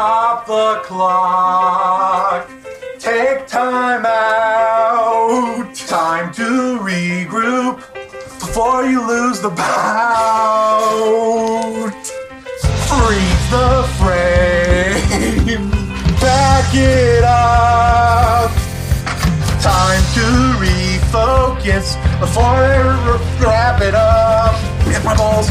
Stop the clock. Take time out. Time to regroup before you lose the bout. Freeze the frame. Back it up. Time to refocus before I wrap it up. Hit my balls.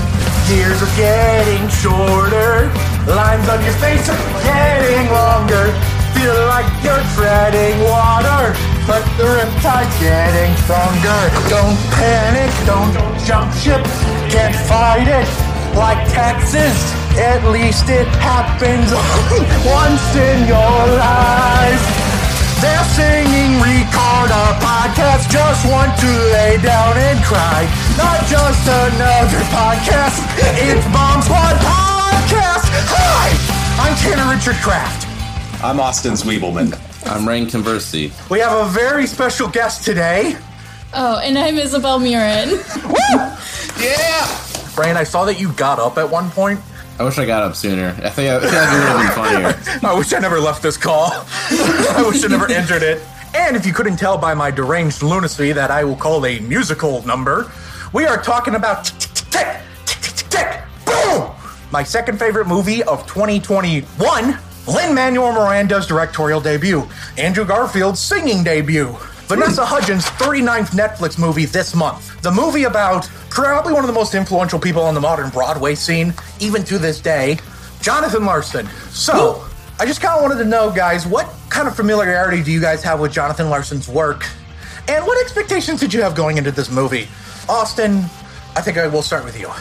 Years are getting shorter. Lines on your face are getting longer. Feel like you're treading water. But the riptide's getting stronger. Don't panic, don't jump ship. Can't fight it like Texas. At least it happens once in your life. They're singing Ricardo podcast, just want to lay down and cry. Not just another podcast, it's Bomb Squad Podcast. Hi, I'm Tanner Richard Kraft. I'm Austin Zwiebelman. I'm Rain Conversey. We have a very special guest today. Oh, and I'm Isabel Murin. Yeah! Rain, I saw that you got up at one point. I wish I got up sooner. I think I, I think would have been funnier. I wish I never left this call. I wish I never entered it. And if you couldn't tell by my deranged lunacy that I will call a musical number, we are talking about My second favorite movie of 2021, Lin Manuel Miranda's directorial debut, Andrew Garfield's singing debut, Vanessa hmm. Hudgens' 39th Netflix movie this month. The movie about probably one of the most influential people on the modern Broadway scene, even to this day, Jonathan Larson. So, I just kind of wanted to know, guys, what kind of familiarity do you guys have with Jonathan Larson's work? And what expectations did you have going into this movie? Austin, I think I will start with you.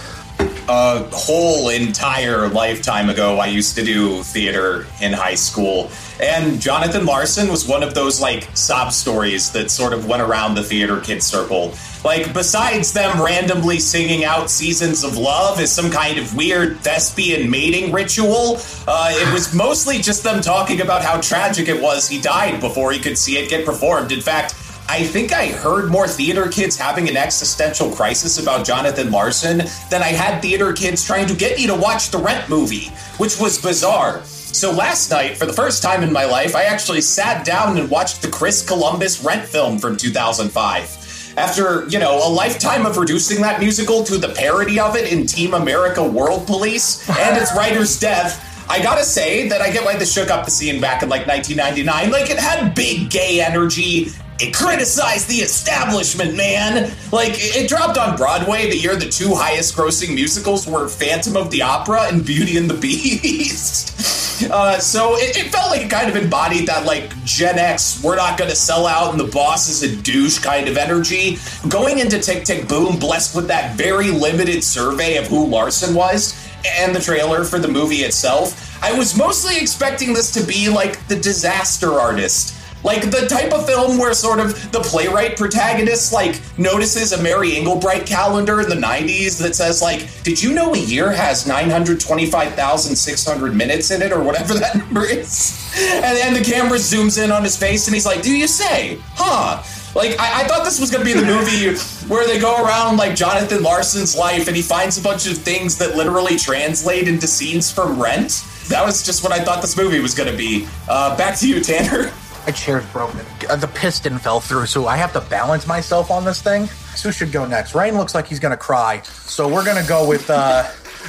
A whole entire lifetime ago, I used to do theater in high school. And Jonathan Larson was one of those, like, sob stories that sort of went around the theater kid circle. Like, besides them randomly singing out Seasons of Love as some kind of weird thespian mating ritual, uh, it was mostly just them talking about how tragic it was he died before he could see it get performed. In fact, I think I heard more theater kids having an existential crisis about Jonathan Larson than I had theater kids trying to get me to watch the Rent movie, which was bizarre. So last night, for the first time in my life, I actually sat down and watched the Chris Columbus Rent film from 2005. After, you know, a lifetime of reducing that musical to the parody of it in Team America World Police and its writer's death, I gotta say that I get why this shook up the scene back in like 1999. Like, it had big gay energy. It criticized the establishment, man. Like, it dropped on Broadway the year the two highest grossing musicals were Phantom of the Opera and Beauty and the Beast. uh, so it, it felt like it kind of embodied that, like, Gen X, we're not gonna sell out and the boss is a douche kind of energy. Going into Tick Tick Boom, blessed with that very limited survey of who Larson was, and the trailer for the movie itself, I was mostly expecting this to be like the disaster artist. Like the type of film where sort of the playwright protagonist like notices a Mary Engelbreit calendar in the 90s that says like, "Did you know a year has 925,600 minutes in it or whatever that number is?" And then the camera zooms in on his face and he's like, "Do you say? Huh?" Like I, I thought this was gonna be the movie where they go around like Jonathan Larson's life and he finds a bunch of things that literally translate into scenes from Rent. That was just what I thought this movie was gonna be. Uh, back to you, Tanner. My chair's broken. Uh, The piston fell through, so I have to balance myself on this thing. Who should go next? Rain looks like he's gonna cry, so we're gonna go with uh,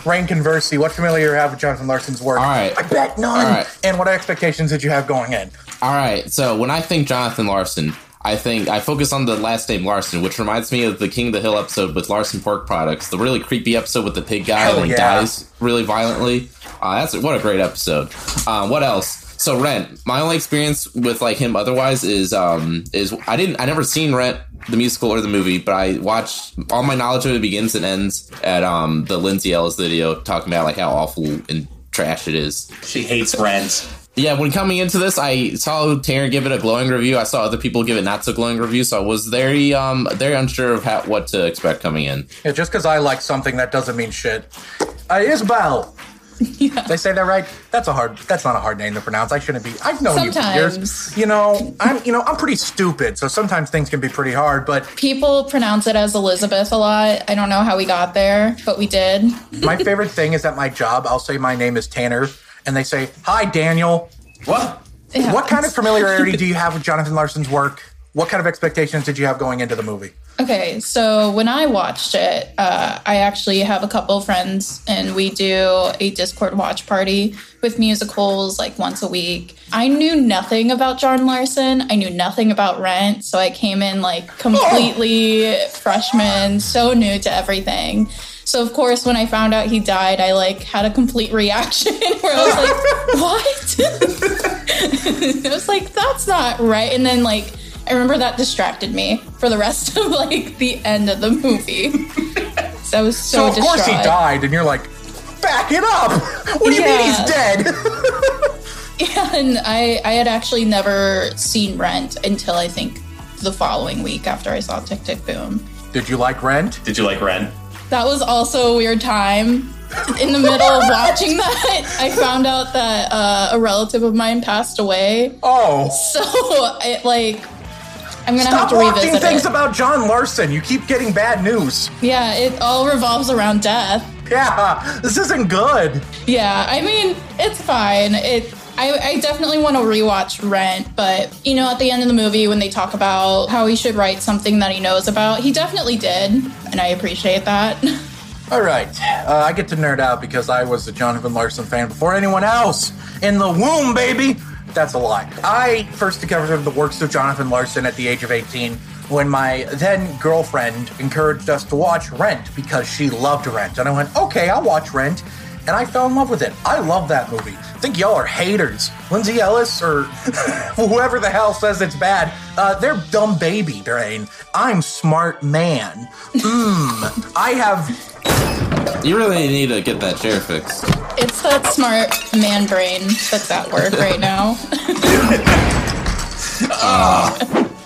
Rain Conversey. What familiar you have with Jonathan Larson's work? All right. I bet none. Right. And what expectations did you have going in? All right, so when I think Jonathan Larson, I think I focus on the last name Larson, which reminds me of the King of the Hill episode with Larson Pork Products, the really creepy episode with the pig guy Hell when he yeah. dies really violently. Uh, that's what a great episode. Uh, what else? So Rent. My only experience with like him otherwise is um is I didn't I never seen Rent the musical or the movie, but I watched all my knowledge of it begins and ends at um the Lindsay Ellis video talking about like how awful and trash it is. She hates Rent. Yeah, when coming into this, I saw Tanner give it a glowing review. I saw other people give it not so glowing review, so I was very um very unsure of how, what to expect coming in. Yeah, just because I like something, that doesn't mean shit. Uh, Isabel. Yeah. They say that right? That's a hard. That's not a hard name to pronounce. I shouldn't be. I've known you for years. You know, I'm. You know, I'm pretty stupid, so sometimes things can be pretty hard. But People pronounce it as Elizabeth a lot. I don't know how we got there, but we did. my favorite thing is at my job, I'll say my name is Tanner, and they say, "Hi, Daniel." What? It What kind of familiarity do you have with Jonathan Larson's work? What kind of expectations did you have going into the movie? Okay, so when I watched it, uh, I actually have a couple of friends, and we do a Discord watch party with musicals like once a week. I knew nothing about John Larson. I knew nothing about Rent, so I came in like completely freshman, so new to everything. So of course, when I found out he died, I like had a complete reaction where I was like, "What?" I was like, "That's not right." And then like I remember that distracted me for the rest of like the end of the movie. so I was so, So, of course he died, and you're like, "Back it up! What do you mean he's dead?" Yeah, and I I had actually never seen Rent until I think the following week after I saw Tick Tick Boom. did you like Rent? Did you like Rent? That was also a weird time. In the middle of watching that, I found out that uh, a relative of mine passed away. Oh, So it like I'm gonna stop have to revisit things about John Larson. You keep getting bad news. yeah, it all revolves around death. Yeah, this isn't good. Yeah, I mean, it's fine. It I, I definitely want to rewatch Rent, but you know, at the end of the movie when they talk about how he should write something that he knows about, he definitely did, and I appreciate that. All right, uh, I get to nerd out because I was a Jonathan Larson fan before anyone else in the womb, baby. That's a lie. I first discovered the works of Jonathan Larson at the age of 18 when my then girlfriend encouraged us to watch Rent because she loved Rent. And I went, okay, I'll watch Rent. And I fell in love with it. I love that movie. I think y'all are haters. Lindsay Ellis or whoever the hell says it's bad, uh, they're dumb baby brain. I'm smart man. Mmm. I have You really need to get that chair fixed. it's that smart man brain that's at work right now.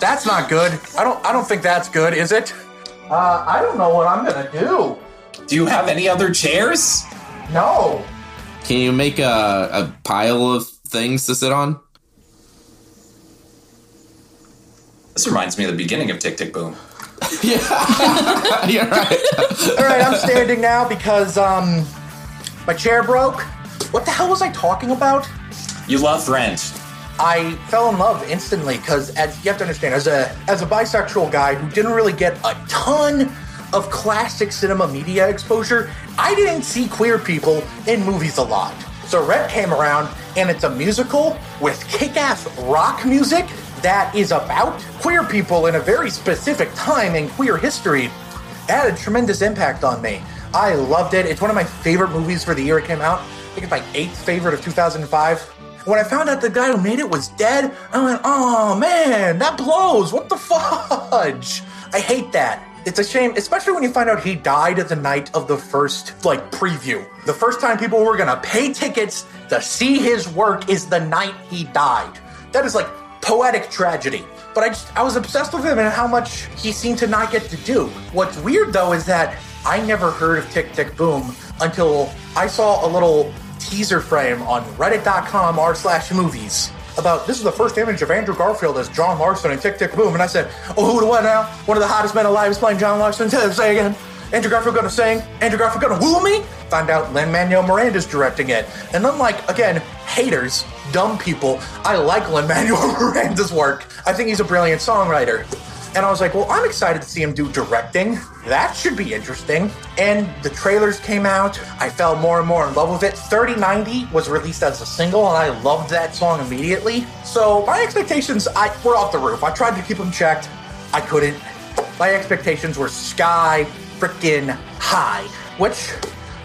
That's not good. I don't. I don't think that's good. Is it? Uh, I don't know what I'm gonna do. Do you have any other chairs? No. Can you make a, a pile of things to sit on? This reminds me of the beginning of Tick Tick Boom. You're right. All right, I'm standing now because um, my chair broke. What the hell was I talking about? You love Rent. I fell in love instantly because, as you have to understand, as a as a bisexual guy who didn't really get a ton of classic cinema media exposure, I didn't see queer people in movies a lot. So Red came around, and it's a musical with kick-ass rock music that is about queer people in a very specific time in queer history. Had a tremendous impact on me. I loved it. It's one of my favorite movies for the year it came out. I think it's my eighth favorite of 2005. When I found out the guy who made it was dead, I went, oh man, that blows. What the fudge? I hate that. It's a shame, especially when you find out he died the night of the first, like, preview. The first time people were gonna pay tickets to see his work is the night he died. That is like poetic tragedy. But I just, I was obsessed with him and how much he seemed to not get to do. What's weird though is that I never heard of Tick Tick Boom until I saw a little teaser frame on reddit.com r slash movies about this is the first image of Andrew Garfield as John Larson in Tick Tick Boom. And I said, oh, who to what now? One of the hottest men alive is playing John Larson. Say again. Andrew Garfield gonna sing? Andrew Garfield gonna woo me? Find out Lin Manuel Miranda's directing it. And unlike, again, haters, dumb people, I like Lin Manuel Miranda's work. I think he's a brilliant songwriter. And I was like, well, I'm excited to see him do directing. That should be interesting. And the trailers came out. I fell more and more in love with it. 3090 was released as a single, and I loved that song immediately. So my expectations I, were off the roof. I tried to keep them checked. I couldn't. My expectations were sky freaking high, which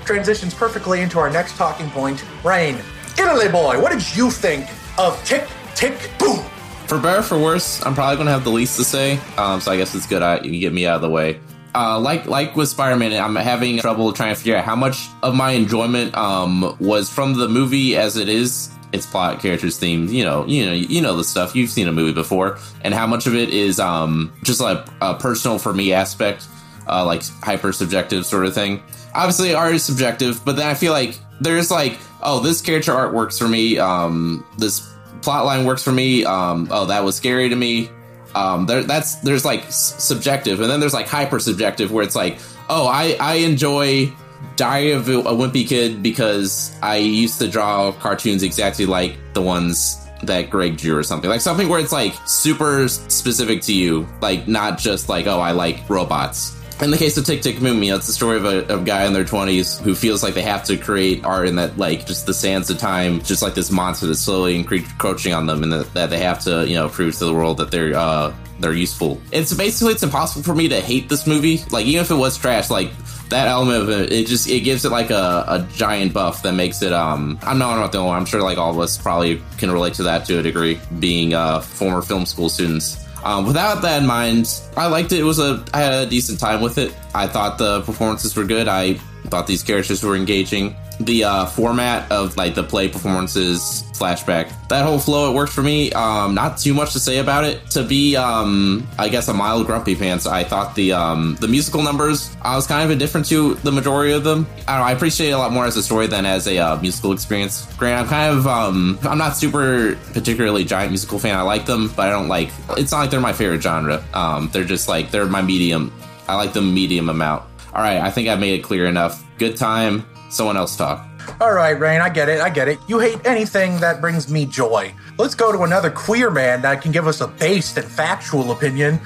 transitions perfectly into our next talking point. Rain, Italy boy, what did you think of Tick Tick Boom? For better or for worse, I'm probably gonna have the least to say. Um, so I guess it's good I, you get me out of the way. Uh, like like with Spider-Man, I'm having trouble trying to figure out how much of my enjoyment um, was from the movie as it is its plot, characters, themes. You know, you know, you know the stuff. You've seen a movie before, and how much of it is um, just like a personal for me aspect, uh, like hyper subjective sort of thing. Obviously, art is subjective, but then I feel like there's like, oh, this character art works for me. Um, this plot line works for me. Um, oh, that was scary to me. Um, there, that's there's like s- subjective, and then there's like hyper subjective, where it's like, oh, I I enjoy Diary of a Wimpy Kid because I used to draw cartoons exactly like the ones that Greg drew or something. Like something where it's like super specific to you, like not just like, oh, I like robots. In the case of Tick Tick know, it's the story of a, of a guy in their 20s who feels like they have to create art and that, like, just the sands of time, just like this monster that's slowly encroaching on them and that, that they have to, you know, prove to the world that they're, uh, they're useful. It's basically, it's impossible for me to hate this movie. Like, even if it was trash, like, that element of it, it just it gives it like a, a giant buff that makes it um I'm not, I'm not the only one. I'm sure like all of us probably can relate to that to a degree, being uh former film school students. Um, without that in mind, I liked it. It was a I had a decent time with it. I thought the performances were good. I thought these characters were engaging. The uh, format of like the play performances flashback that whole flow it worked for me. Um not too much to say about it. To be um i guess a mild grumpy pants. i thought the um the musical numbers i was kind of indifferent to the majority of them. I don't know i appreciate it a lot more as a story than as a uh, musical experience. Grant i'm kind of um i'm not super particularly giant musical fan. I like them but i don't like it's not like they're my favorite genre. Um they're just like they're my medium i like them medium amount all right i think i made it clear enough good time someone else talk. All right, Rain, I get it. I get it. You hate anything that brings me joy. Let's go to another queer man that can give us a based and factual opinion.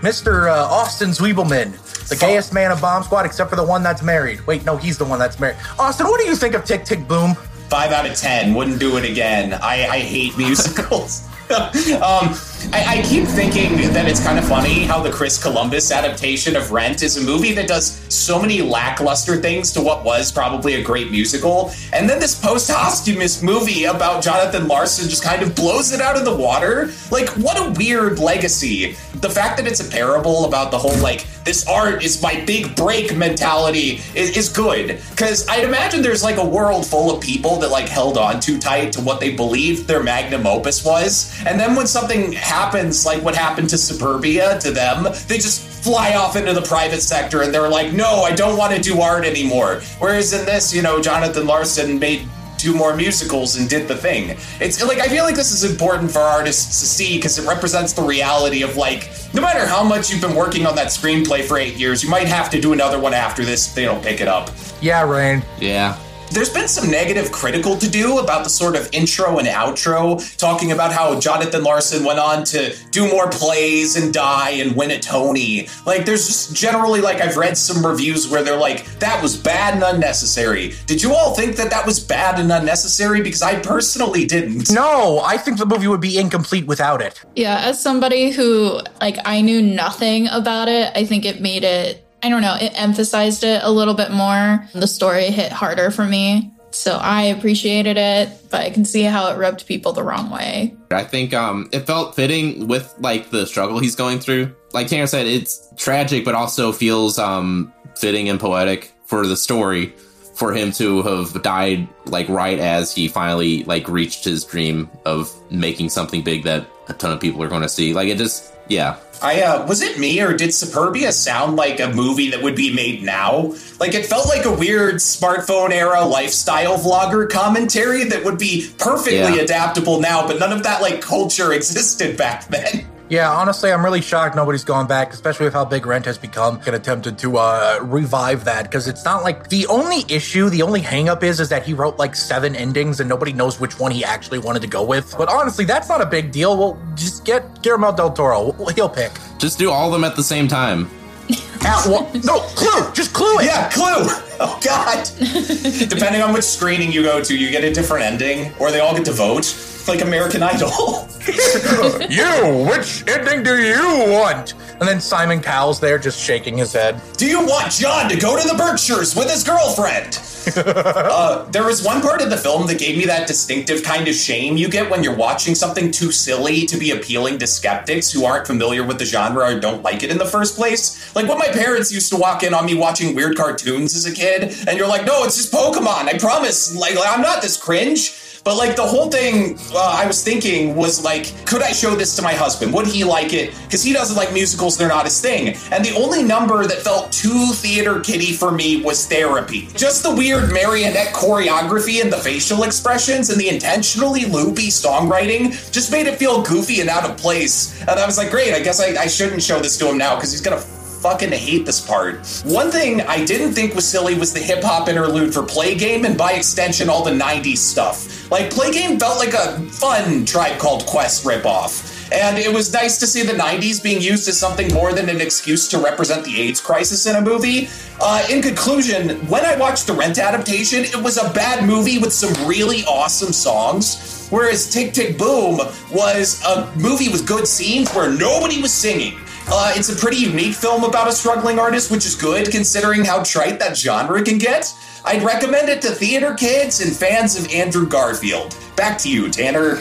Mr. Uh, Austin Zwiebelman, the gayest man of Bomb Squad except for the one that's married. Wait, no, he's the one that's married. Austin, what do you think of Tick Tick Boom? Five out of ten. Wouldn't do it again. I, I hate musicals. um, I, I, keep thinking that it's kind of funny how the Chris Columbus adaptation of Rent is a movie that does so many lackluster things to what was probably a great musical. And then this posthumous movie about Jonathan Larson just kind of blows it out of the water. Like, what a weird legacy. The fact that it's a parable about the whole, like, this art is my big break mentality is, is good. Because I'd imagine there's like a world full of people that like held on too tight to what they believed their magnum opus was. And then when something happens, like what happened to Superbia to them, they just fly off into the private sector and they're like, no, I don't want to do art anymore. Whereas in this, you know, Jonathan Larson made two more musicals and did the thing. It's like I feel like this is important for artists to see because it represents the reality of like no matter how much you've been working on that screenplay for eight years, you might have to do another one after this if they don't pick it up. Yeah, Ryan. Yeah. There's been some negative critical to do about the sort of intro and outro, talking about how Jonathan Larson went on to do more plays and die and win a Tony. Like, there's just generally, like, I've read some reviews where they're like, that was bad and unnecessary. Did you all think that that was bad and unnecessary? Because I personally didn't. No, I think the movie would be incomplete without it. Yeah, as somebody who, like, I knew nothing about it, I think it made it I don't know, it emphasized it a little bit more. The story hit harder for me. So I appreciated it, but I can see how it rubbed people the wrong way. I think um, it felt fitting with like the struggle he's going through. Like Tanner said, it's tragic, but also feels um, fitting and poetic for the story for him to have died like right as he finally like reached his dream of making something big that a ton of people are going to see. Like it just yeah. I uh, was it me or did Superbia sound like a movie that would be made now? Like it felt like a weird smartphone era lifestyle vlogger commentary that would be perfectly yeah. adaptable now, but none of that like culture existed back then. Yeah, honestly, I'm really shocked nobody's gone back, especially with how big Rent has become and attempted to uh, revive that. Because it's not like the only issue, the only hangup is, is that he wrote like seven endings and nobody knows which one he actually wanted to go with. But honestly, that's not a big deal. Well, just get Guillermo del Toro. He'll pick. Just do all of them at the same time. At, well, no, clue. Just clue it. Yeah, clue. Oh God. Depending on which screening you go to, you get a different ending, or they all get to vote like American Idol. you, which ending do you want? And then Simon Cowell's there just shaking his head. Do you want John to go to the Berkshires with his girlfriend? uh, there was one part of the film that gave me that distinctive kind of shame you get when you're watching something too silly to be appealing to skeptics who aren't familiar with the genre or don't like it in the first place. Like when my parents used to walk in on me watching weird cartoons as a kid, and you're like, no, it's just Pokemon. I promise. Like, I'm not this cringe. But like the whole thing, uh, I was thinking was like, could I show this to my husband? Would he like it? Because he doesn't like musicals; they're not his thing. And the only number that felt too theater kitty for me was therapy. Just the weird marionette choreography and the facial expressions and the intentionally loopy songwriting just made it feel goofy and out of place. And I was like, great, I guess I, I shouldn't show this to him now because he's gonna fucking hate this part. One thing I didn't think was silly was the hip hop interlude for Play Game and by extension all the 90s stuff. Like, Play Game felt like a fun Tribe Called Quest ripoff. And it was nice to see the 90s being used as something more than an excuse to represent the AIDS crisis in a movie. Uh, in conclusion, when I watched the Rent adaptation, it was a bad movie with some really awesome songs. Whereas Tick Tick Boom was a movie with good scenes where nobody was singing. Uh, it's a pretty unique film about a struggling artist, which is good considering how trite that genre can get. I'd recommend it to theater kids and fans of Andrew Garfield. Back to you, Tanner.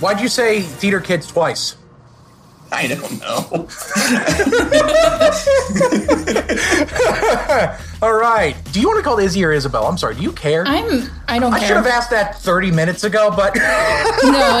Why'd you say theater kids twice? I don't know. All right. Do you want to call Izzy or Isabel? I'm sorry. Do you care? I'm. I don't I care. should have asked that 30 minutes ago, but no,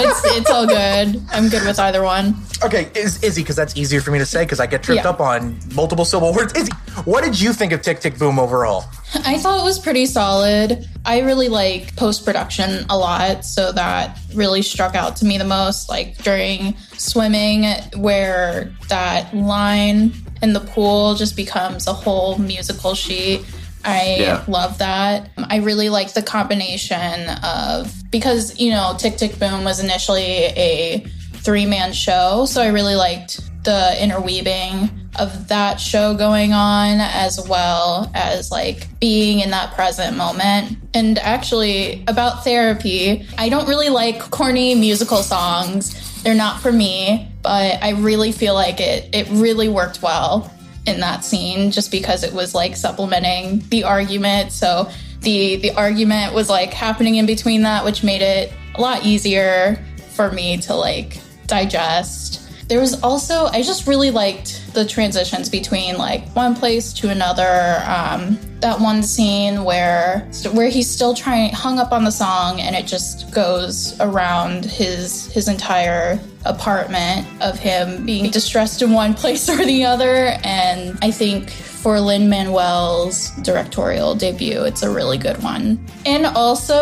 it's it's all good. I'm good with either one. okay, is Izzy because that's easier for me to say because I get tripped Yeah. up on multiple syllable words. Izzy, what did you think of Tick Tick Boom overall? I thought it was pretty solid. I really like post production a lot, so that really struck out to me the most. Like during swimming, where that line in the pool just becomes a whole musical sheet. I Yeah. love that. I really like the combination of because you know Tick Tick Boom was initially a three man show, so I really liked the interweaving of that show going on as well as like being in that present moment. And actually, about therapy, I don't really like corny musical songs. They're not for me, but I really feel like it it really worked well in that scene just because it was like supplementing the argument. So the the argument was like happening in between that, which made it a lot easier for me to like digest. There was also I just really liked the transitions between like one place to another. Um, that one scene where where he's still trying hung up on the song and it just goes around his his entire apartment of him being distressed in one place or the other and I think for Lin Manuel's directorial debut it's a really good one and also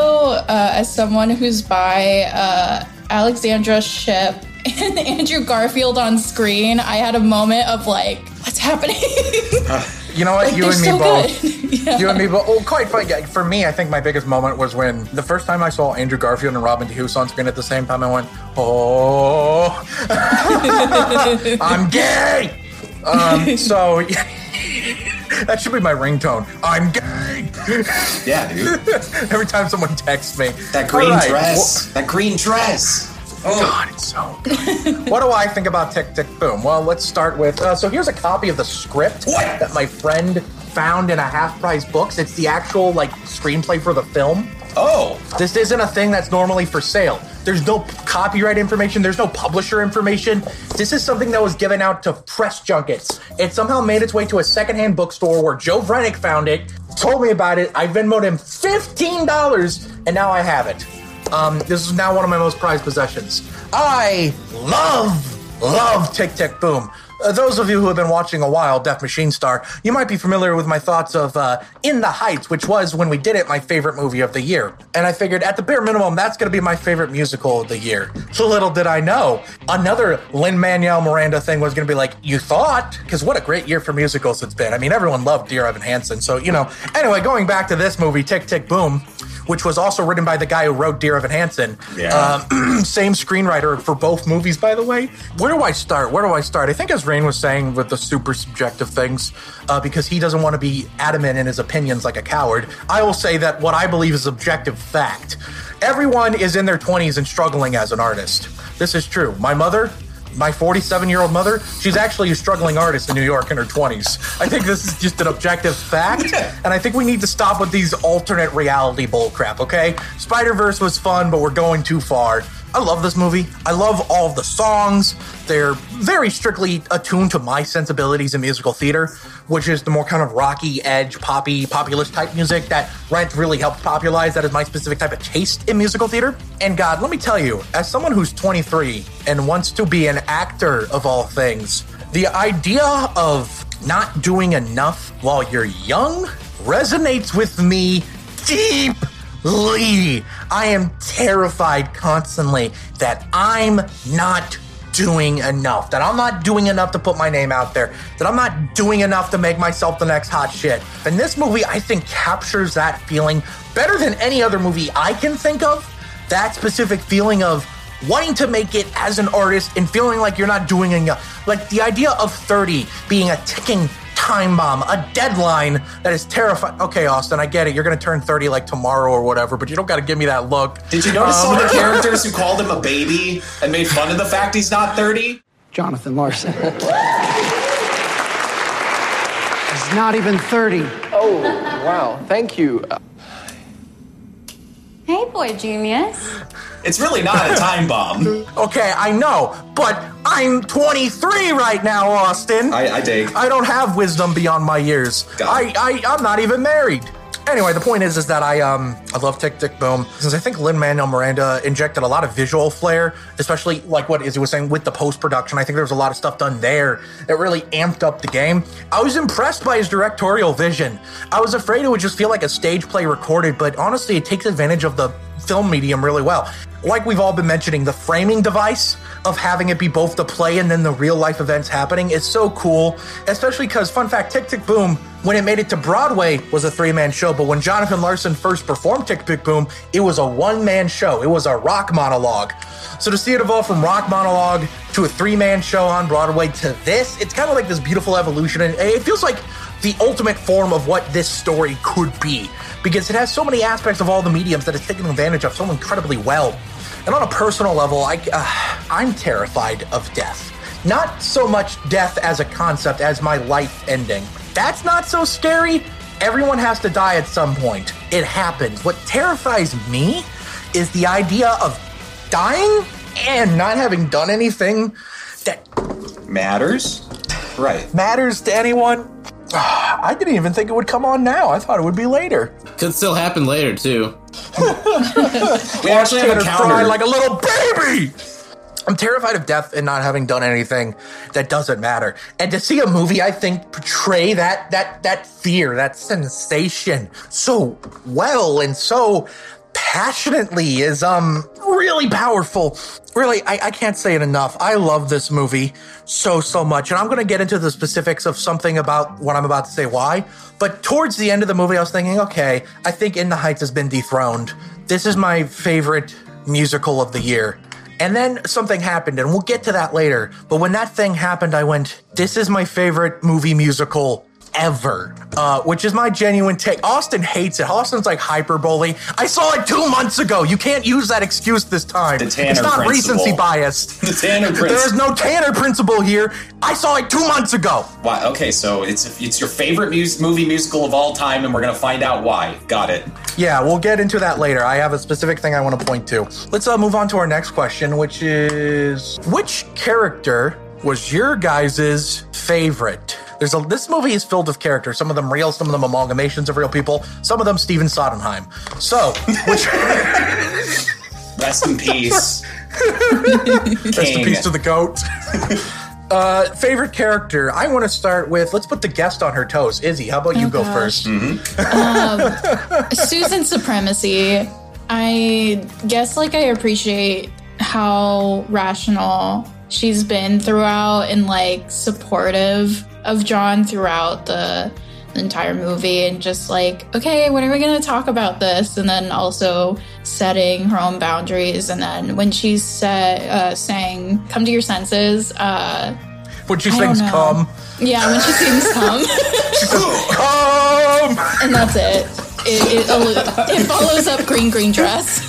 uh, as someone who's by uh, Alexandra Shipp and Andrew Garfield on screen I had a moment of like what's happening You know what? Like, you and me so both. Yeah. You and me both. Oh, quite funny. For me, I think my biggest moment was when the first time I saw Andrew Garfield and Robin de Jesús on screen at the same time. I went, "Oh, I'm gay." Um, so that should be my ringtone. I'm gay. Yeah, dude. Every time someone texts me, That green All right, dress. That green dress. Oh, God, it's so good. what do I think about Tick Tick Boom? Well, let's start with. Uh, so here's a copy of the script What? that my friend found in a half price books. It's the actual like screenplay for the film. Oh. This isn't a thing that's normally for sale. There's no copyright information. There's no publisher information. This is something that was given out to press junkets. It somehow made its way to a secondhand bookstore where Joe Vrenick found it, told me about it. I Venmoed him $15, and now I have it. Um, this is now one of my most prized possessions. I love, love Tick Tick Boom. Uh, those of you who have been watching a while, Deaf Machine Star, you might be familiar with my thoughts of uh, In the Heights, which was, when we did it, my favorite movie of the year. And I figured, at the bare minimum, that's going to be my favorite musical of the year. So little did I know, another Lin Manuel Miranda thing was going to be like, you thought? Because what a great year for musicals it's been. I mean, everyone loved Dear Evan Hansen. So, you know, anyway, going back to this movie, Tick Tick Boom, which was also written by the guy who wrote Dear Evan Hansen. Yeah. Um, same screenwriter for both movies, by the way. Where do I start? Where do I start? I think, as Rain was saying, with the super subjective things, uh, because he doesn't want to be adamant in his opinions like a coward. I will say that what I believe is objective fact. Everyone is in their 20s and struggling as an artist. This is true. My mother, my 47 year old mother, she's actually a struggling artist in New York in her 20s. I think this is just an objective fact, and I think we need to stop with these alternate reality bullcrap, okay? Spider Verse was fun, but we're going too far. I love this movie. I love all the songs. They're very strictly attuned to my sensibilities in musical theater, which is the more kind of rocky, edge, poppy, populist type music that Rent really helped popularize. That is my specific type of taste in musical theater. And God, let me tell you, as someone who's 23 and wants to be an actor of all things, the idea of not doing enough while you're young resonates with me deeply. I am terrified constantly that I'm not doing enough, that I'm not doing enough to put my name out there, that I'm not doing enough to make myself the next hot shit. And this movie, I think, captures that feeling better than any other movie I can think of. That specific feeling of wanting to make it as an artist and feeling like you're not doing enough. Like the idea of 30 being a ticking time bomb, a deadline that is terrifying. Okay, Austin, I get it. You're going to turn 30 like tomorrow or whatever, but you don't got to give me that look. Did you notice Um, all the characters who called him a baby and made fun of the fact he's not 30? Jonathan Larson. He's not even 30. Oh, wow. Thank you. Hey, boy genius. It's really not a time bomb. Okay, I know, but I'm 23 right now, Austin. I, I dig. I don't have wisdom beyond my years. Got I. I I'm not even married. Anyway, the point is, is that I um I love Tick Tick Boom since I think Lin Manuel Miranda injected a lot of visual flair, especially like what Izzy was saying with the post production. I think there was a lot of stuff done there that really amped up the game. I was impressed by his directorial vision. I was afraid it would just feel like a stage play recorded, but honestly, it takes advantage of the film medium really well. Like we've all been mentioning, the framing device of having it be both the play and then the real life events happening is so cool. Especially because, fun fact, Tick Tick Boom, when it made it to Broadway, was a three man show. But when Jonathan Larson first performed Tick Tick Boom, it was a one man show. It was a rock monologue. So to see it evolve from rock monologue to a three man show on Broadway to this, it's kind of like this beautiful evolution. And it feels like the ultimate form of what this story could be because it has so many aspects of all the mediums that it's taken advantage of so incredibly well. And on a personal level, I, uh, I'm terrified of death. Not so much death as a concept as my life ending. That's not so scary. Everyone has to die at some point. It happens. What terrifies me is the idea of dying and not having done anything that Matters? Right. matters to anyone. I didn't even think it would come on now. I thought it would be later. Could still happen later too. We actually have a counter. like a little baby. I'm terrified of death and not having done anything that doesn't matter. And to see a movie, I think, portray that that that fear, that sensation so well and so passionately is um really powerful. Really, I, I can't say it enough. I love this movie so so much, and I'm gonna get into the specifics of something about what I'm about to say why. But towards the end of the movie, I was thinking, okay, I think In the Heights has been dethroned. This is my favorite musical of the year. And then something happened, and we'll get to that later. But when that thing happened, I went, This is my favorite movie musical ever. Uh, which is my genuine take. Austin hates it. Austin's like hyperbole. I saw it two months ago. You can't use that excuse this time. It's not principle. recency biased. The Tanner principle. There is no Tanner principle here. I saw it two months ago. Why? Okay, so it's it's your favorite mus- movie musical of all time, and we're gonna find out why. Got it. Yeah, we'll get into that later. I have a specific thing I want to point to. Let's uh, move on to our next question, which is which character was your guys' favorite? There's a this movie is filled with characters. Some of them real, some of them amalgamations of real people, some of them Stephen Sondheim. So, which Rest in peace. rest in peace to the goat. Uh, favorite character? I want to start with. Let's put the guest on her toes. Izzy, how about you Oh, go gosh. first? Susan supremacy. I guess like I appreciate how rational she's been throughout and like supportive of John throughout the entire movie and just like okay when are we going to talk about this? And then also setting her own boundaries. And then when she said uh saying come to your senses uh When she I sings "Come," yeah when she sings come. Come. and that's it. It, it, it follows up green green dress.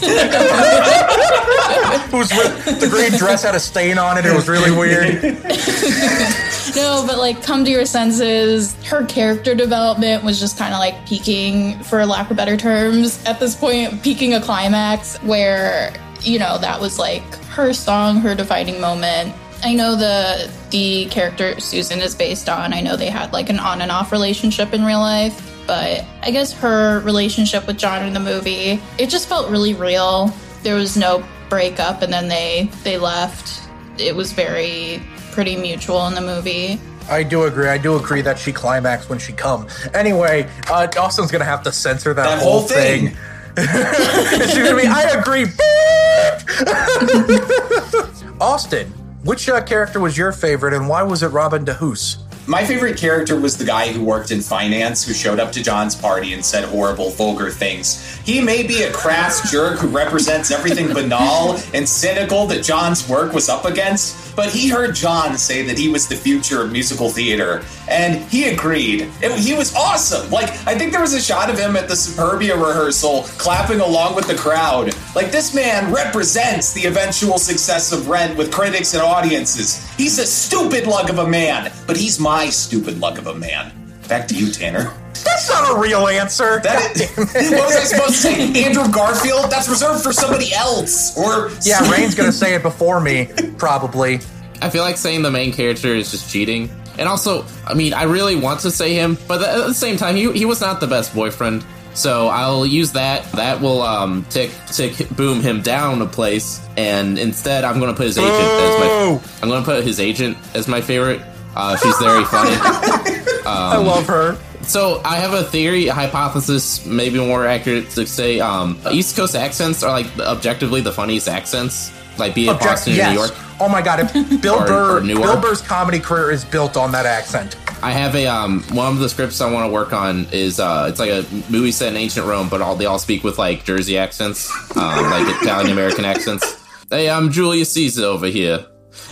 Who's with the green dress had a stain on it. It was really weird. No, but like come to your senses. Her character development was just kind of like peaking, for lack of better terms, at this point, peaking a climax where, you know, that was like her song, her defining moment. I know the the character Susan is based on. I know they had like an on and off relationship in real life, but I guess her relationship with John in the movie, it just felt really real. There was no breakup and then they they left. It was very pretty mutual in the movie. I do agree. I do agree that she climaxed when she come. Anyway, uh, Austin's gonna have to censor that, That whole whole thing. thing. She's gonna be. I agree. Austin, which uh, character was your favorite, and why was it Robin de Jesús? My favorite character was the guy who worked in finance who showed up to John's party and said horrible, vulgar things. He may be a crass jerk who represents everything banal and cynical that John's work was up against, but he heard John say that he was the future of musical theater, and he agreed. It, he was awesome. Like, I think there was a shot of him at the Superbia rehearsal clapping along with the crowd. Like, this man represents the eventual success of Rent with critics and audiences. He's a stupid lug of a man, but he's my stupid luck of a man. Back to you, Tanner. That's not a real answer. That is, what was I supposed to say? Andrew Garfield? That's reserved for somebody else. Or yeah, Rain's gonna say it before me, probably. I feel like saying the main character is just cheating. And also, I mean, I really want to say him, but at the same time, he, he was not the best boyfriend. So I'll use that. That will um, tick tick boom him down a place, and instead I'm going to put his agent as my. I'm going to put his agent as my favorite. Uh, she's very funny. I love her. So I have a theory, a hypothesis, maybe more accurate to say. Um, East Coast accents are like objectively the funniest accents. Like be it Object- Boston or yes. New York. Oh my god, if Bill Or- Burr or Bill Burr's comedy career is built on that accent. I have a um one of the scripts I want to work on is uh it's like a movie set in ancient Rome, but all they all speak with like Jersey accents, um, like Italian American accents. Hey, I'm Julius Caesar over here.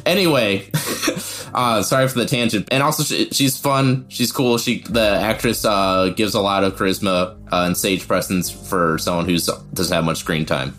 Anyway, uh, sorry for the tangent. And also, she, she's fun. She's cool. She the actress uh, gives a lot of charisma uh, and stage presence for someone who doesn't have much screen time.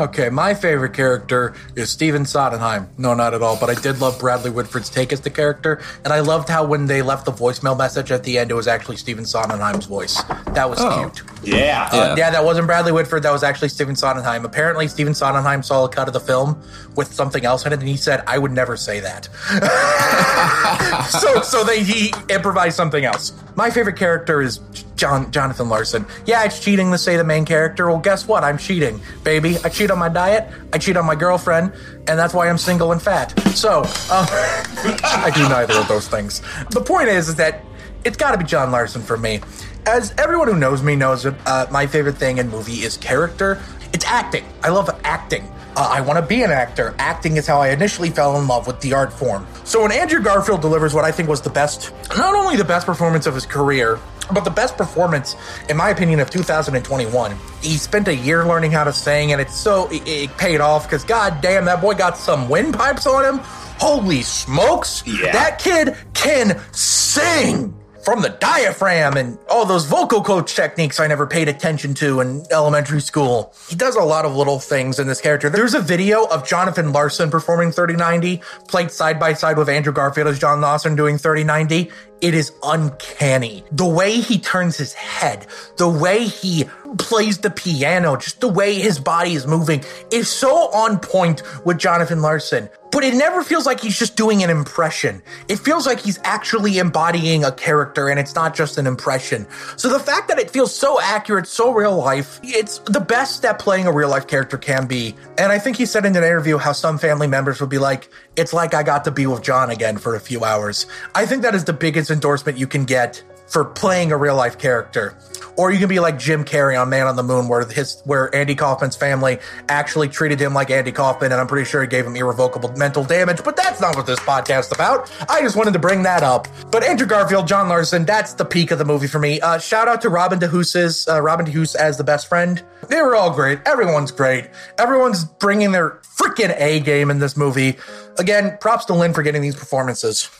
Okay, my favorite character is Stephen Sondheim. No, not at all, but I did love Bradley Whitford's take as the character, and I loved how when they left the voicemail message at the end, it was actually Stephen Sondheim's voice. That was Oh. cute. Yeah. Uh, yeah, that wasn't Bradley Whitford. That was actually Stephen Sondheim. Apparently, Stephen Sondheim saw a cut of the film with something else in it, and he said, "I would never say that." so, so they he improvised something else. My favorite character is John Jonathan Larson. Yeah, it's cheating to say the main character. Well, guess what? I'm cheating, baby. I cheat on my diet. I cheat on my girlfriend, and that's why I'm single and fat. So, uh, I do neither of those things. The point is, is that it's got to be John Larson for me. As everyone who knows me knows, uh, my favorite thing in movie is character. It's acting. I love acting. Uh, I want to be an actor. Acting is how I initially fell in love with the art form. So when Andrew Garfield delivers what I think was the best, not only the best performance of his career, but the best performance, in my opinion, of 2021. He spent a year learning how to sing, and it's so it, it paid off because god damn, that boy got some windpipes on him. Holy smokes! Yeah. That kid can sing from the diaphragm and all those vocal coach techniques I never paid attention to in elementary school. He does a lot of little things in this character. There's a video of Jonathan Larson performing 3090, played side by side with Andrew Garfield as John Larson doing 3090. It is uncanny. The way he turns his head, the way he plays the piano, just the way his body is moving is so on point with Jonathan Larson. But it never feels like he's just doing an impression. It feels like he's actually embodying a character and it's not just an impression. So the fact that it feels so accurate, so real life, it's the best that playing a real life character can be. And I think he said in an interview how some family members would be like, it's like I got to be with John again for a few hours. I think that is the biggest endorsement you can get for playing a real life character. Or you can be like Jim Carrey on Man on the Moon, where his where Andy Kaufman's family actually treated him like Andy Kaufman, and I'm pretty sure he gave him irrevocable mental damage. But that's not what this podcast's about. I just wanted to bring that up. But Andrew Garfield, John Larson, that's the peak of the movie for me. Uh, shout out to Robin de Jesús's uh, Robin de Jesús as the best friend. They were all great. Everyone's great. Everyone's bringing their freaking A game in this movie. Again, props to Lin for getting these performances.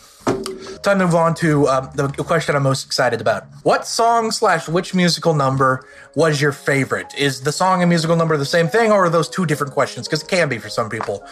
Time to move on to um, the question I'm most excited about. What song slash which musical number was your favorite? Is the song and musical number the same thing, or are those two different questions? Because it can be for some people.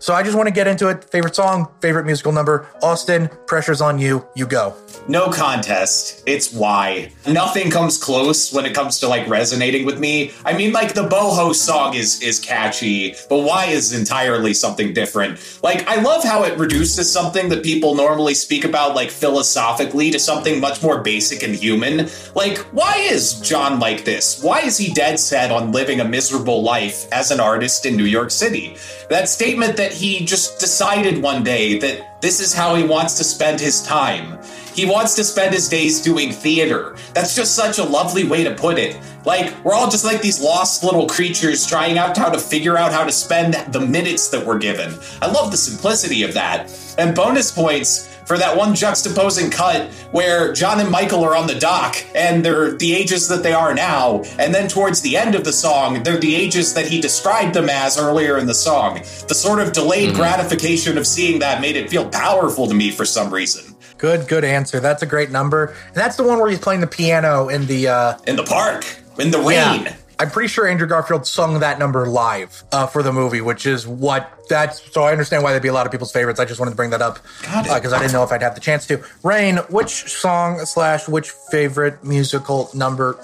So I just want to get into it. Favorite song, favorite musical number. Austin, pressure's on you. You go. No contest. It's why. Nothing comes close when it comes to like resonating with me. I mean, like the boho song is is catchy, but why is entirely something different. Like I love how it reduces something that people normally speak about like philosophically to something much more basic and human. Like, why is John like this? Why is he dead set on living a miserable life as an artist in New York City? That statement that he just decided one day that this is how he wants to spend his time. He wants to spend his days doing theater. That's just such a lovely way to put it. Like, we're all just like these lost little creatures trying out how to figure out how to spend the minutes that we're given. I love the simplicity of that. And bonus points for that one juxtaposing cut where John and Michael are on the dock and they're the ages that they are now. And then towards the end of the song, they're the ages that he described them as earlier in the song. The sort of delayed gratification of seeing that made it feel powerful to me for some reason. Good, good answer. That's a great number. And that's the one where he's playing the piano in the uh In the park, in the rain. Yeah. I'm pretty sure Andrew Garfield sung that number live uh, for the movie, which is what that's. So I understand why that'd be a lot of people's favorites. I just wanted to bring that up because I didn't know if I'd have the chance to. Rain, which song slash which favorite musical number?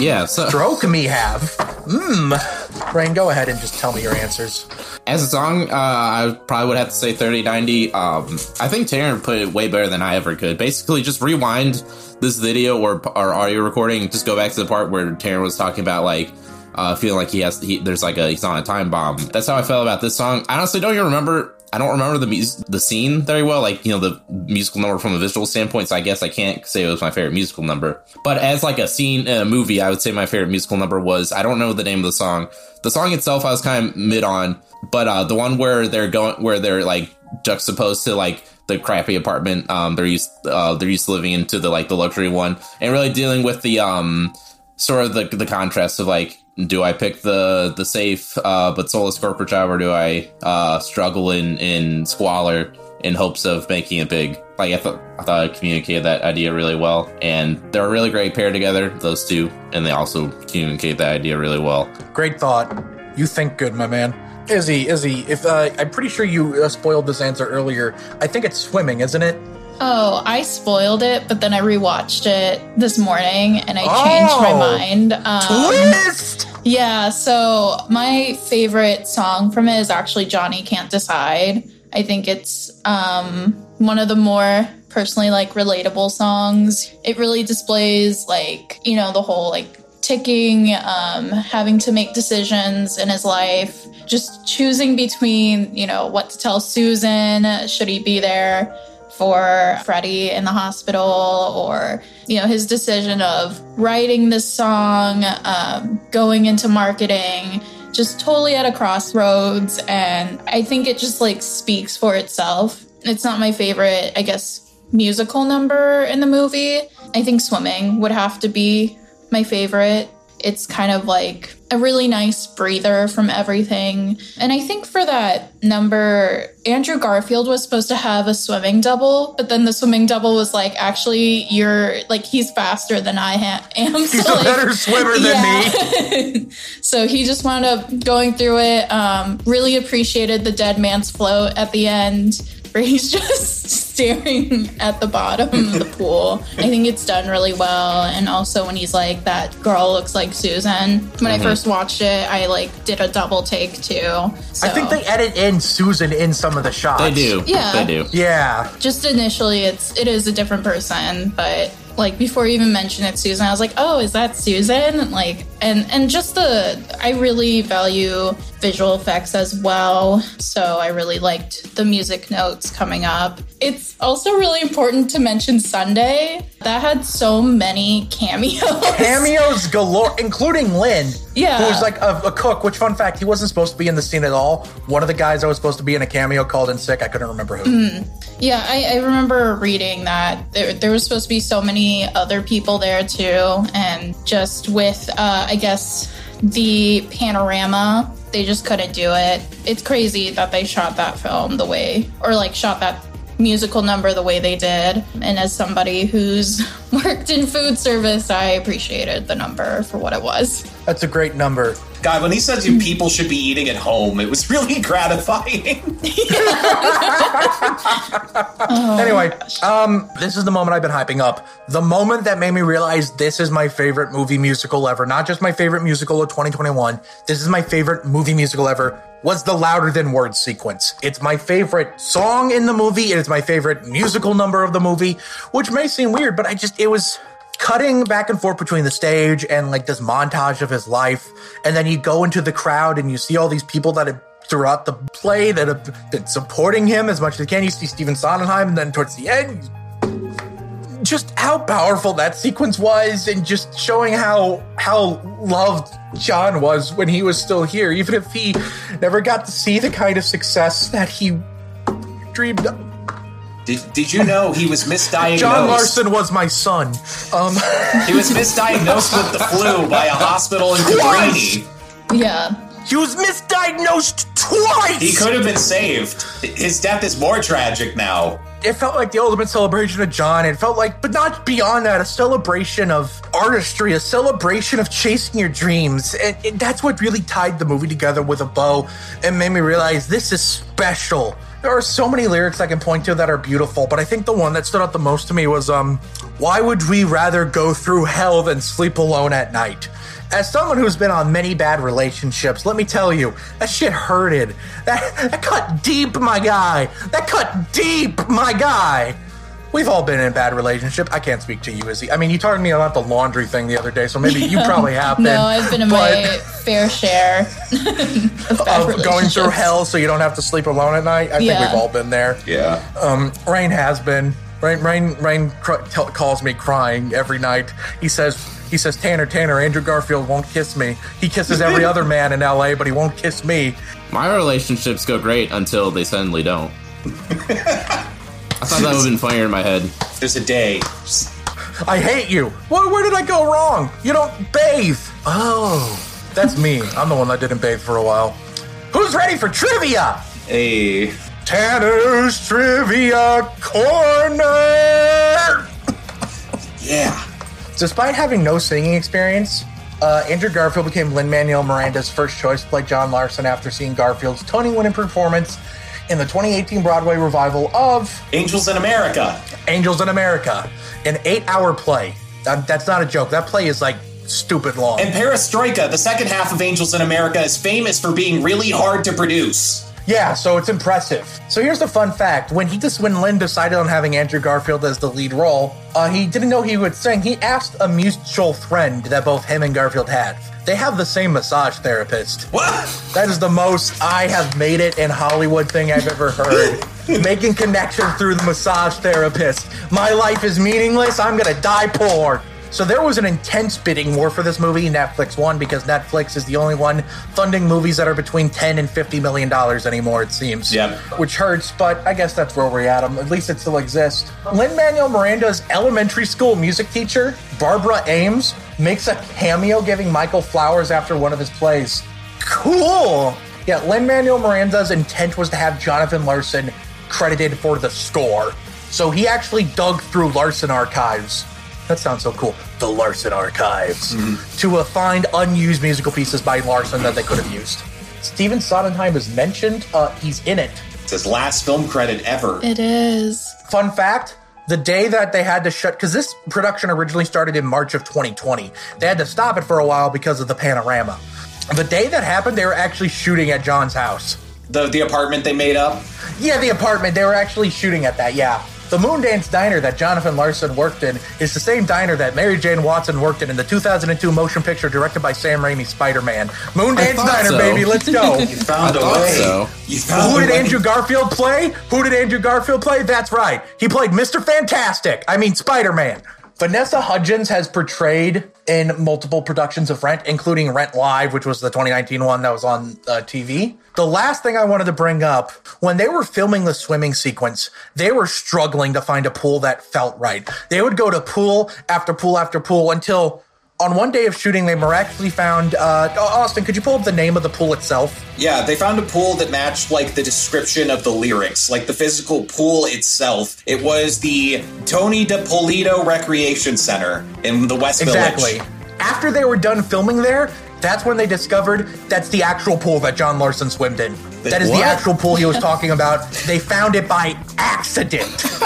Yeah, so Stroke me have. Mmm. Rain, go ahead and just tell me your answers. as a song, uh, I probably would have to say 3090. Um, I think Tanner put it way better than I ever could. Basically, just rewind this video or, or audio recording, just go back to the part where Tanner was talking about like uh, feeling like he has he, there's like a he's on a time bomb. That's how I felt about this song. I honestly don't even remember. I don't remember the mus- the scene very well, like you know the musical number from a visual standpoint. So I guess I can't say it was my favorite musical number. But as like a scene in a movie, I would say my favorite musical number was I don't know the name of the song. The song itself, I was kind of mid on, but uh, the one where they're going where they're like juxtaposed to like the crappy apartment um they're used uh they're used to living into the like the luxury one and really dealing with the um sort of the the contrast of like do I pick the the safe uh but soulless corporate job or do I uh struggle in in squalor in hopes of making it big like I thought I thought I communicated that idea really well and they're a really great pair together those two and they also communicate that idea really well Great thought. You think good, my man. Izzy, Izzy, if uh, I'm pretty sure you uh, spoiled this answer earlier. I think it's swimming, isn't it? Oh, I spoiled it, but then I rewatched it this morning and I changed my Oh. mind. Um, Twist. Yeah, so my favorite song from it is actually Johnny Can't Decide. I think it's um, one of the more personally like relatable songs. It really displays like, you know, the whole like ticking, um, having to make decisions in his life, just choosing between, you know, what to tell Susan, should he be there? For Freddie in the hospital, or you know his decision of writing this song, um, going into marketing, just totally at a crossroads. And I think it just like speaks for itself. It's not my favorite, I guess, musical number in the movie. I think swimming would have to be my favorite. It's kind of like a really nice breather from everything. And I think for that number, Andrew Garfield was supposed to have a swimming double, but then the swimming double was like, actually, you're like, he's faster than I ha- am. He's a like, better swimmer than me. me. so he just wound up going through it. Um, really appreciated the dead man's float at the end, where he's just staring at the bottom of the pool. I think it's done really well. And also when he's like, that girl looks like Susan. When I mm-hmm. first watched it, I like did a double take too. So I think they edit in Susan in some of the shots. they do Yeah. they do Yeah. just initially it's it is a different person, but like before you even mentioned it, Susan, I was like, oh, is that Susan? Like, and and just the I really value visual effects as well, so I really liked the music notes coming up. It's also really important to mention Sunday that had so many cameos. Cameos galore, including Lin. Yeah. Who was like a, a cook, which, fun fact, he wasn't supposed to be in the scene at all. One of the guys that was supposed to be in a cameo called in sick. I couldn't remember who. Mm-hmm. Yeah, I, I remember reading that there, there was supposed to be so many other people there too, and just with, uh, I guess, the panorama, they just couldn't do it. It's crazy that they shot that film the way, or like shot that musical number the way they did. And as somebody who's worked in food service, I appreciated the number for what it was. That's a great number. God, when he you people should be eating at home, it was really gratifying. Anyway, um, this is the moment I've been hyping up. The moment that made me realize this is my favorite movie musical ever. Not just my favorite musical of 2021. This is my favorite movie musical ever. Was the louder than words sequence. It's my favorite song in the movie. It is my favorite musical number of the movie, which may seem weird, but I just, it was, cutting back and forth between the stage and like this montage of his life, and then you go into the crowd and you see all these people that have throughout the play that have been supporting him as much as they can. You see Stephen Sondheim, and then towards the end, just how powerful that sequence was, and just showing how how loved John was when he was still here, even if he never got to see the kind of success that he dreamed of. Did, did you know he was misdiagnosed? John Larson was my son. Um, He was misdiagnosed with the flu by a hospital in Cabrini. Yeah. he was misdiagnosed twice. He could have been saved. His death is more tragic now. it felt like the ultimate celebration of John. It felt like, but not beyond that, a celebration of artistry, a celebration of chasing your dreams. And, and that's what really tied the movie together with a bow and made me realize this is special. There are so many lyrics I can point to that are beautiful, but I think the one that stood out the most to me was, um, why would we rather go through hell than sleep alone at night? As someone who's been on many bad relationships, let me tell you, that shit hurted. That, that cut deep, my guy. That cut deep, my guy. We've all been in a bad relationship. I can't speak to you, Izzy. I mean, you talked to me about the laundry thing the other day, so maybe you probably have been. No, I've been in but- my fair share of, bad of going through hell so you don't have to sleep alone at night. I think we've all been there. Yeah. Um, Rain has been. Rain, Rain, Rain cr- tell calls me crying every night. He says, he says, Tanner, Tanner, Andrew Garfield won't kiss me. He kisses every other man in L.A., but he won't kiss me. My relationships go great until they suddenly don't. I thought that would have been funnier in my head. There's a day. I hate you. Where, where did I go wrong? You don't bathe. Oh, that's me. I'm the one that didn't bathe for a while. Who's ready for trivia? Hey. Tanner's Trivia Corner. Yeah. Despite having no singing experience, uh, Andrew Garfield became Lin Manuel Miranda's first choice to play John Larson after seeing Garfield's Tony winning performance in the 2018 Broadway revival of Angels in America. Angels in America, an eight hour play. That- that's not a joke. That play is like stupid long. And Perestroika, the second half of Angels in America, is famous for being really hard to produce. Yeah, so it's impressive. So here's the fun fact: when he just when Lin decided on having Andrew Garfield as the lead role, uh, he didn't know he would sing. He asked a mutual friend that both him and Garfield had. They have the same massage therapist. What? That is the most I have made it in Hollywood thing I've ever heard. Making connections through the massage therapist. My life is meaningless. I'm gonna die poor. So there was an intense bidding war for this movie. Netflix won because Netflix is the only one funding movies that are between 10 and 50 million dollars anymore, it seems. Yep. Which hurts, but I guess that's where we're at. Um, At least it still exists. Lin Manuel Miranda's elementary school music teacher, Barbara Ames, makes a cameo giving Michael flowers after one of his plays. Cool. Yeah, Lin Manuel Miranda's intent was to have Jonathan Larson credited for the score. So he actually dug through Larson archives. That sounds so cool. The Larson archives to uh, find unused musical pieces by Larson that they could have used. Steven Sondheim is mentioned. Uh, he's in it. It's his last film credit ever. It is. Fun fact the day that they had to shut, because this production originally started in March of 2020, they had to stop it for a while because of the panorama. The day that happened, they were actually shooting at John's house. The the apartment they made up. Yeah, the apartment, they were actually shooting at that, yeah. The Moondance Diner that Jonathan Larson worked in is the same diner that Mary Jane Watson worked in in the 2002 motion picture directed by Sam Raimi, Spider Man. Moondance thought Diner, so. baby, let's go. you Found I a thought way. so. You found Who a did way. Andrew Garfield play? Who did Andrew Garfield play? That's right. He played Mr. Fantastic. I mean, Spider Man. Vanessa Hudgens has portrayed in multiple productions of Rent, including Rent Live, which was the 2019 one that was on uh, TV. The last thing I wanted to bring up when they were filming the swimming sequence, they were struggling to find a pool that felt right. They would go to pool after pool after pool until on one day of shooting, they miraculously found. Uh, Austin, could you pull up the name of the pool itself? Yeah, they found a pool that matched like the description of the lyrics, like the physical pool itself. It was the Tony Dapolito Recreation Center in the West Exactly. Village. After they were done filming there, that's when they discovered that's the actual pool that John Larson swam in. That is What? the actual pool he was talking about. They found it by accident.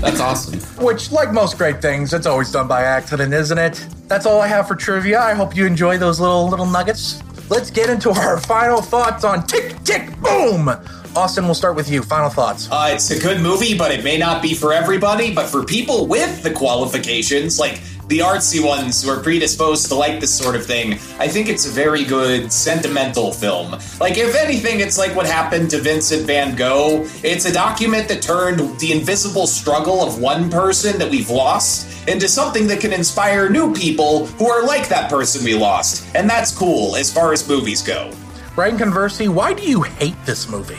That's awesome. Which, like most great things, it's always done by accident, isn't it? That's all I have for trivia. I hope you enjoy those little little nuggets. Let's get into our final thoughts on Tick Tick Boom. Austin, we'll start with you. Final thoughts. Uh, it's a good movie, but it may not be for everybody. But for people with the qualifications, like the artsy ones who are predisposed to like this sort of thing, I think it's a very good sentimental film. Like, if anything, it's like what happened to Vincent van Gogh. It's a document that turned the invisible struggle of one person that we've lost into something that can inspire new people who are like that person we lost. And that's cool as far as movies go. Ryan Conversey, why do you hate this movie?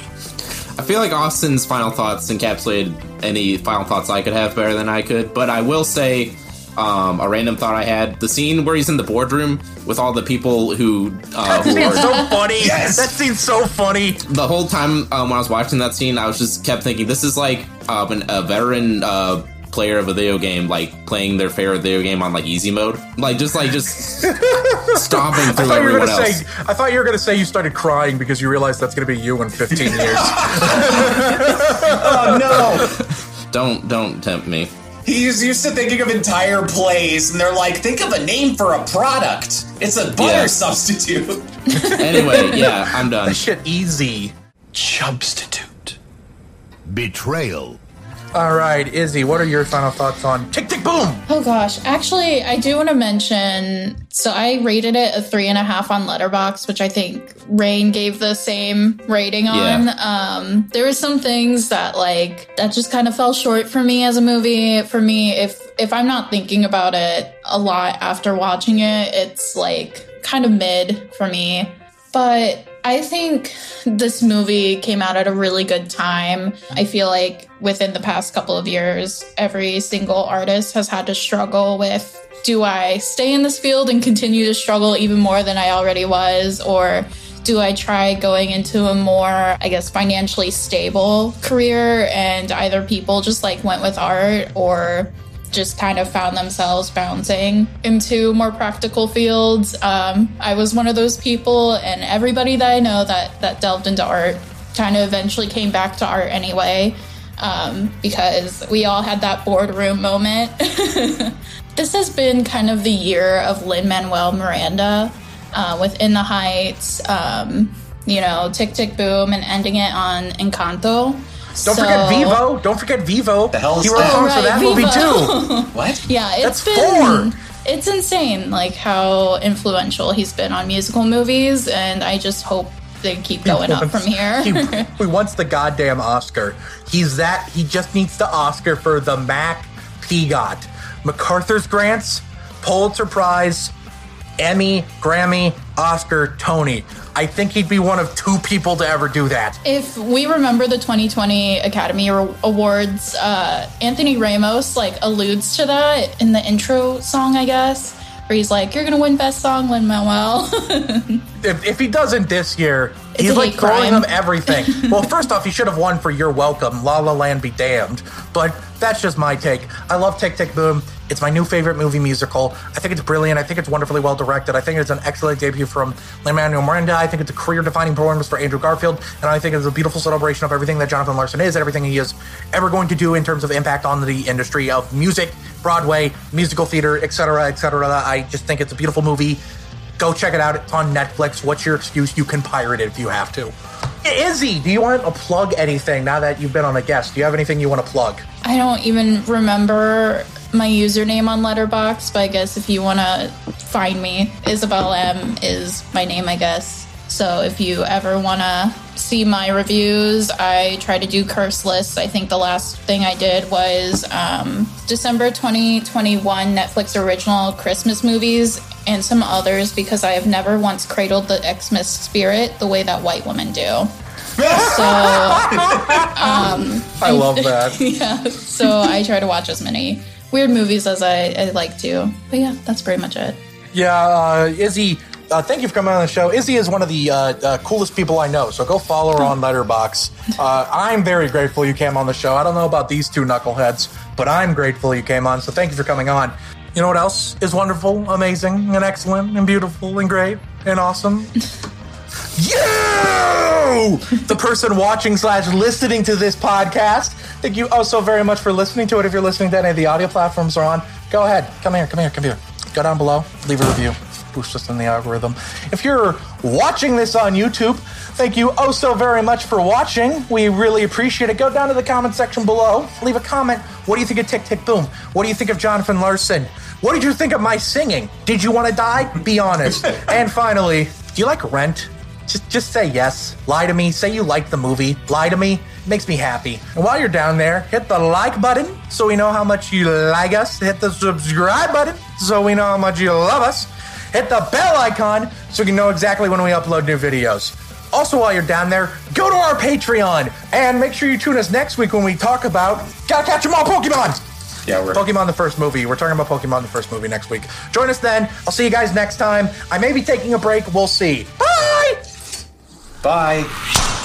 I feel like Austin's final thoughts encapsulated any final thoughts I could have better than I could, but I will say um, a random thought I had: the scene where he's in the boardroom with all the people who uh, That who are so funny. Yes. That scene's so funny. the whole time um, when I was watching that scene, I was just kept thinking, this is like um, an, a veteran uh, player of a video game, like playing their favorite video game on like easy mode, like just like just stomping through thought everyone else. say. I thought you were gonna say you started crying because you realized that's gonna be you in 15 years. Oh no! Don't don't tempt me. He's used to thinking of entire plays, and they're like, think of a name for a product. It's a butter Yeah. substitute. Anyway, yeah, I'm done. this shit easy. Substitute. Betrayal. All right, Izzy, what are your final thoughts on Tick Tick Boom? Oh gosh, actually, I do want to mention. So I rated it a three and a half on Letterboxd, which I think Rain gave the same rating on. Yeah. Um, there were some things that like that just kind of fell short for me as a movie. For me, if if I'm not thinking about it a lot after watching it, it's like kind of mid for me. But I think this movie came out at a really good time. I feel like within the past couple of years, every single artist has had to struggle with do I stay in this field and continue to struggle even more than I already was? Or do I try going into a more, I guess, financially stable career? And either people just like went with art or just kind of found themselves bouncing into more practical fields. Um, I was one of those people, and everybody that I know that that delved into art kind of eventually came back to art anyway, um, because we all had that boardroom moment. this has been kind of the year of Lin Manuel Miranda uh, within the Heights. Um, you know, Tick Tick Boom, and ending it on Encanto. Don't So- forget Vivo. Don't forget Vivo. The hell is he wrote that? songs for Right, that movie too. What? Yeah, it's That's been four. it's insane like how influential he's been on musical movies and I just hope they keep going up from here. he, he wants the goddamn Oscar. He's that. He just needs the Oscar for the Mac Pegot. MacArthur's grants, Pulitzer Prize, Emmy, Grammy, Oscar, Tony. I think he'd be one of two people to ever do that. if we remember the 2020 Academy Awards, uh, Anthony Ramos like alludes to that in the intro song, I guess, where he's like, "You're gonna win Best Song, Lin Manuel." If, if he doesn't this year, It's he's like throwing crime. him everything. well, first off, he should have won for You're Welcome, La La Land be damned. But that's just my take. I love Tick Tick Boom. It's my new favorite movie musical. I think it's brilliant. I think it's wonderfully well directed. I think it's an excellent debut from Lin-Manuel Miranda. I think it's a career-defining performance for Andrew Garfield. And I think it's a beautiful celebration of everything that Jonathan Larson is and everything he is ever going to do in terms of impact on the industry of music, Broadway, musical theater, etc., etc. I just think it's a beautiful movie. Go check it out. It's on Netflix. What's your excuse? You can pirate it if you have to. Izzy, do you want to plug anything now that you've been on a guest? Do you have anything you want to plug? I don't even remember my username on Letterboxd, but I guess if you want to find me, Isabel M is my name, I guess. So if you ever want to see my reviews, I try to do curse lists. I think the last thing I did was um, December 2021 Netflix original Christmas movies and some others because I have never once cradled the Xmas spirit the way that white women do. So I love that. yeah, so I try to watch as many weird movies as I, I like to. But yeah, that's pretty much it. Yeah, uh, Izzy, uh, thank you for coming on the show. Izzy is one of the uh, uh, coolest people I know, so go follow her on Letterboxd. Uh, I'm very grateful you came on the show. I don't know about these two knuckleheads, but I'm grateful you came on, so thank you for coming on. You know what else is wonderful, amazing, and excellent, and beautiful, and great, and awesome? you, the person watching slash listening to this podcast. Thank you oh so very much for listening to it. If you're listening to any of the audio platforms are on, go ahead. Come here, come here, come here. Go down below, leave a review. boosts us in the algorithm. If you're watching this on YouTube, thank you oh so very much for watching. We really appreciate it. Go down to the comment section below, leave a comment. What do you think of Tick Tick Boom? What do you think of Jonathan Larson? What did you think of my singing? Did you want to die? Be honest. and finally, do you like Rent? Just just say yes. Lie to me. Say you like the movie. Lie to me. It makes me happy. And while you're down there, hit the like button so we know how much you like us. Hit the subscribe button so we know how much you love us. Hit the bell icon so we can know exactly when we upload new videos. Also, while you're down there, go to our Patreon and make sure you tune us next week when we talk about Gotta Catch 'em All Pokemon. Yeah, we're Pokemon the first movie. We're talking about Pokemon the first movie next week. Join us then. I'll see you guys next time. I may be taking a break. We'll see. Bye. Bye.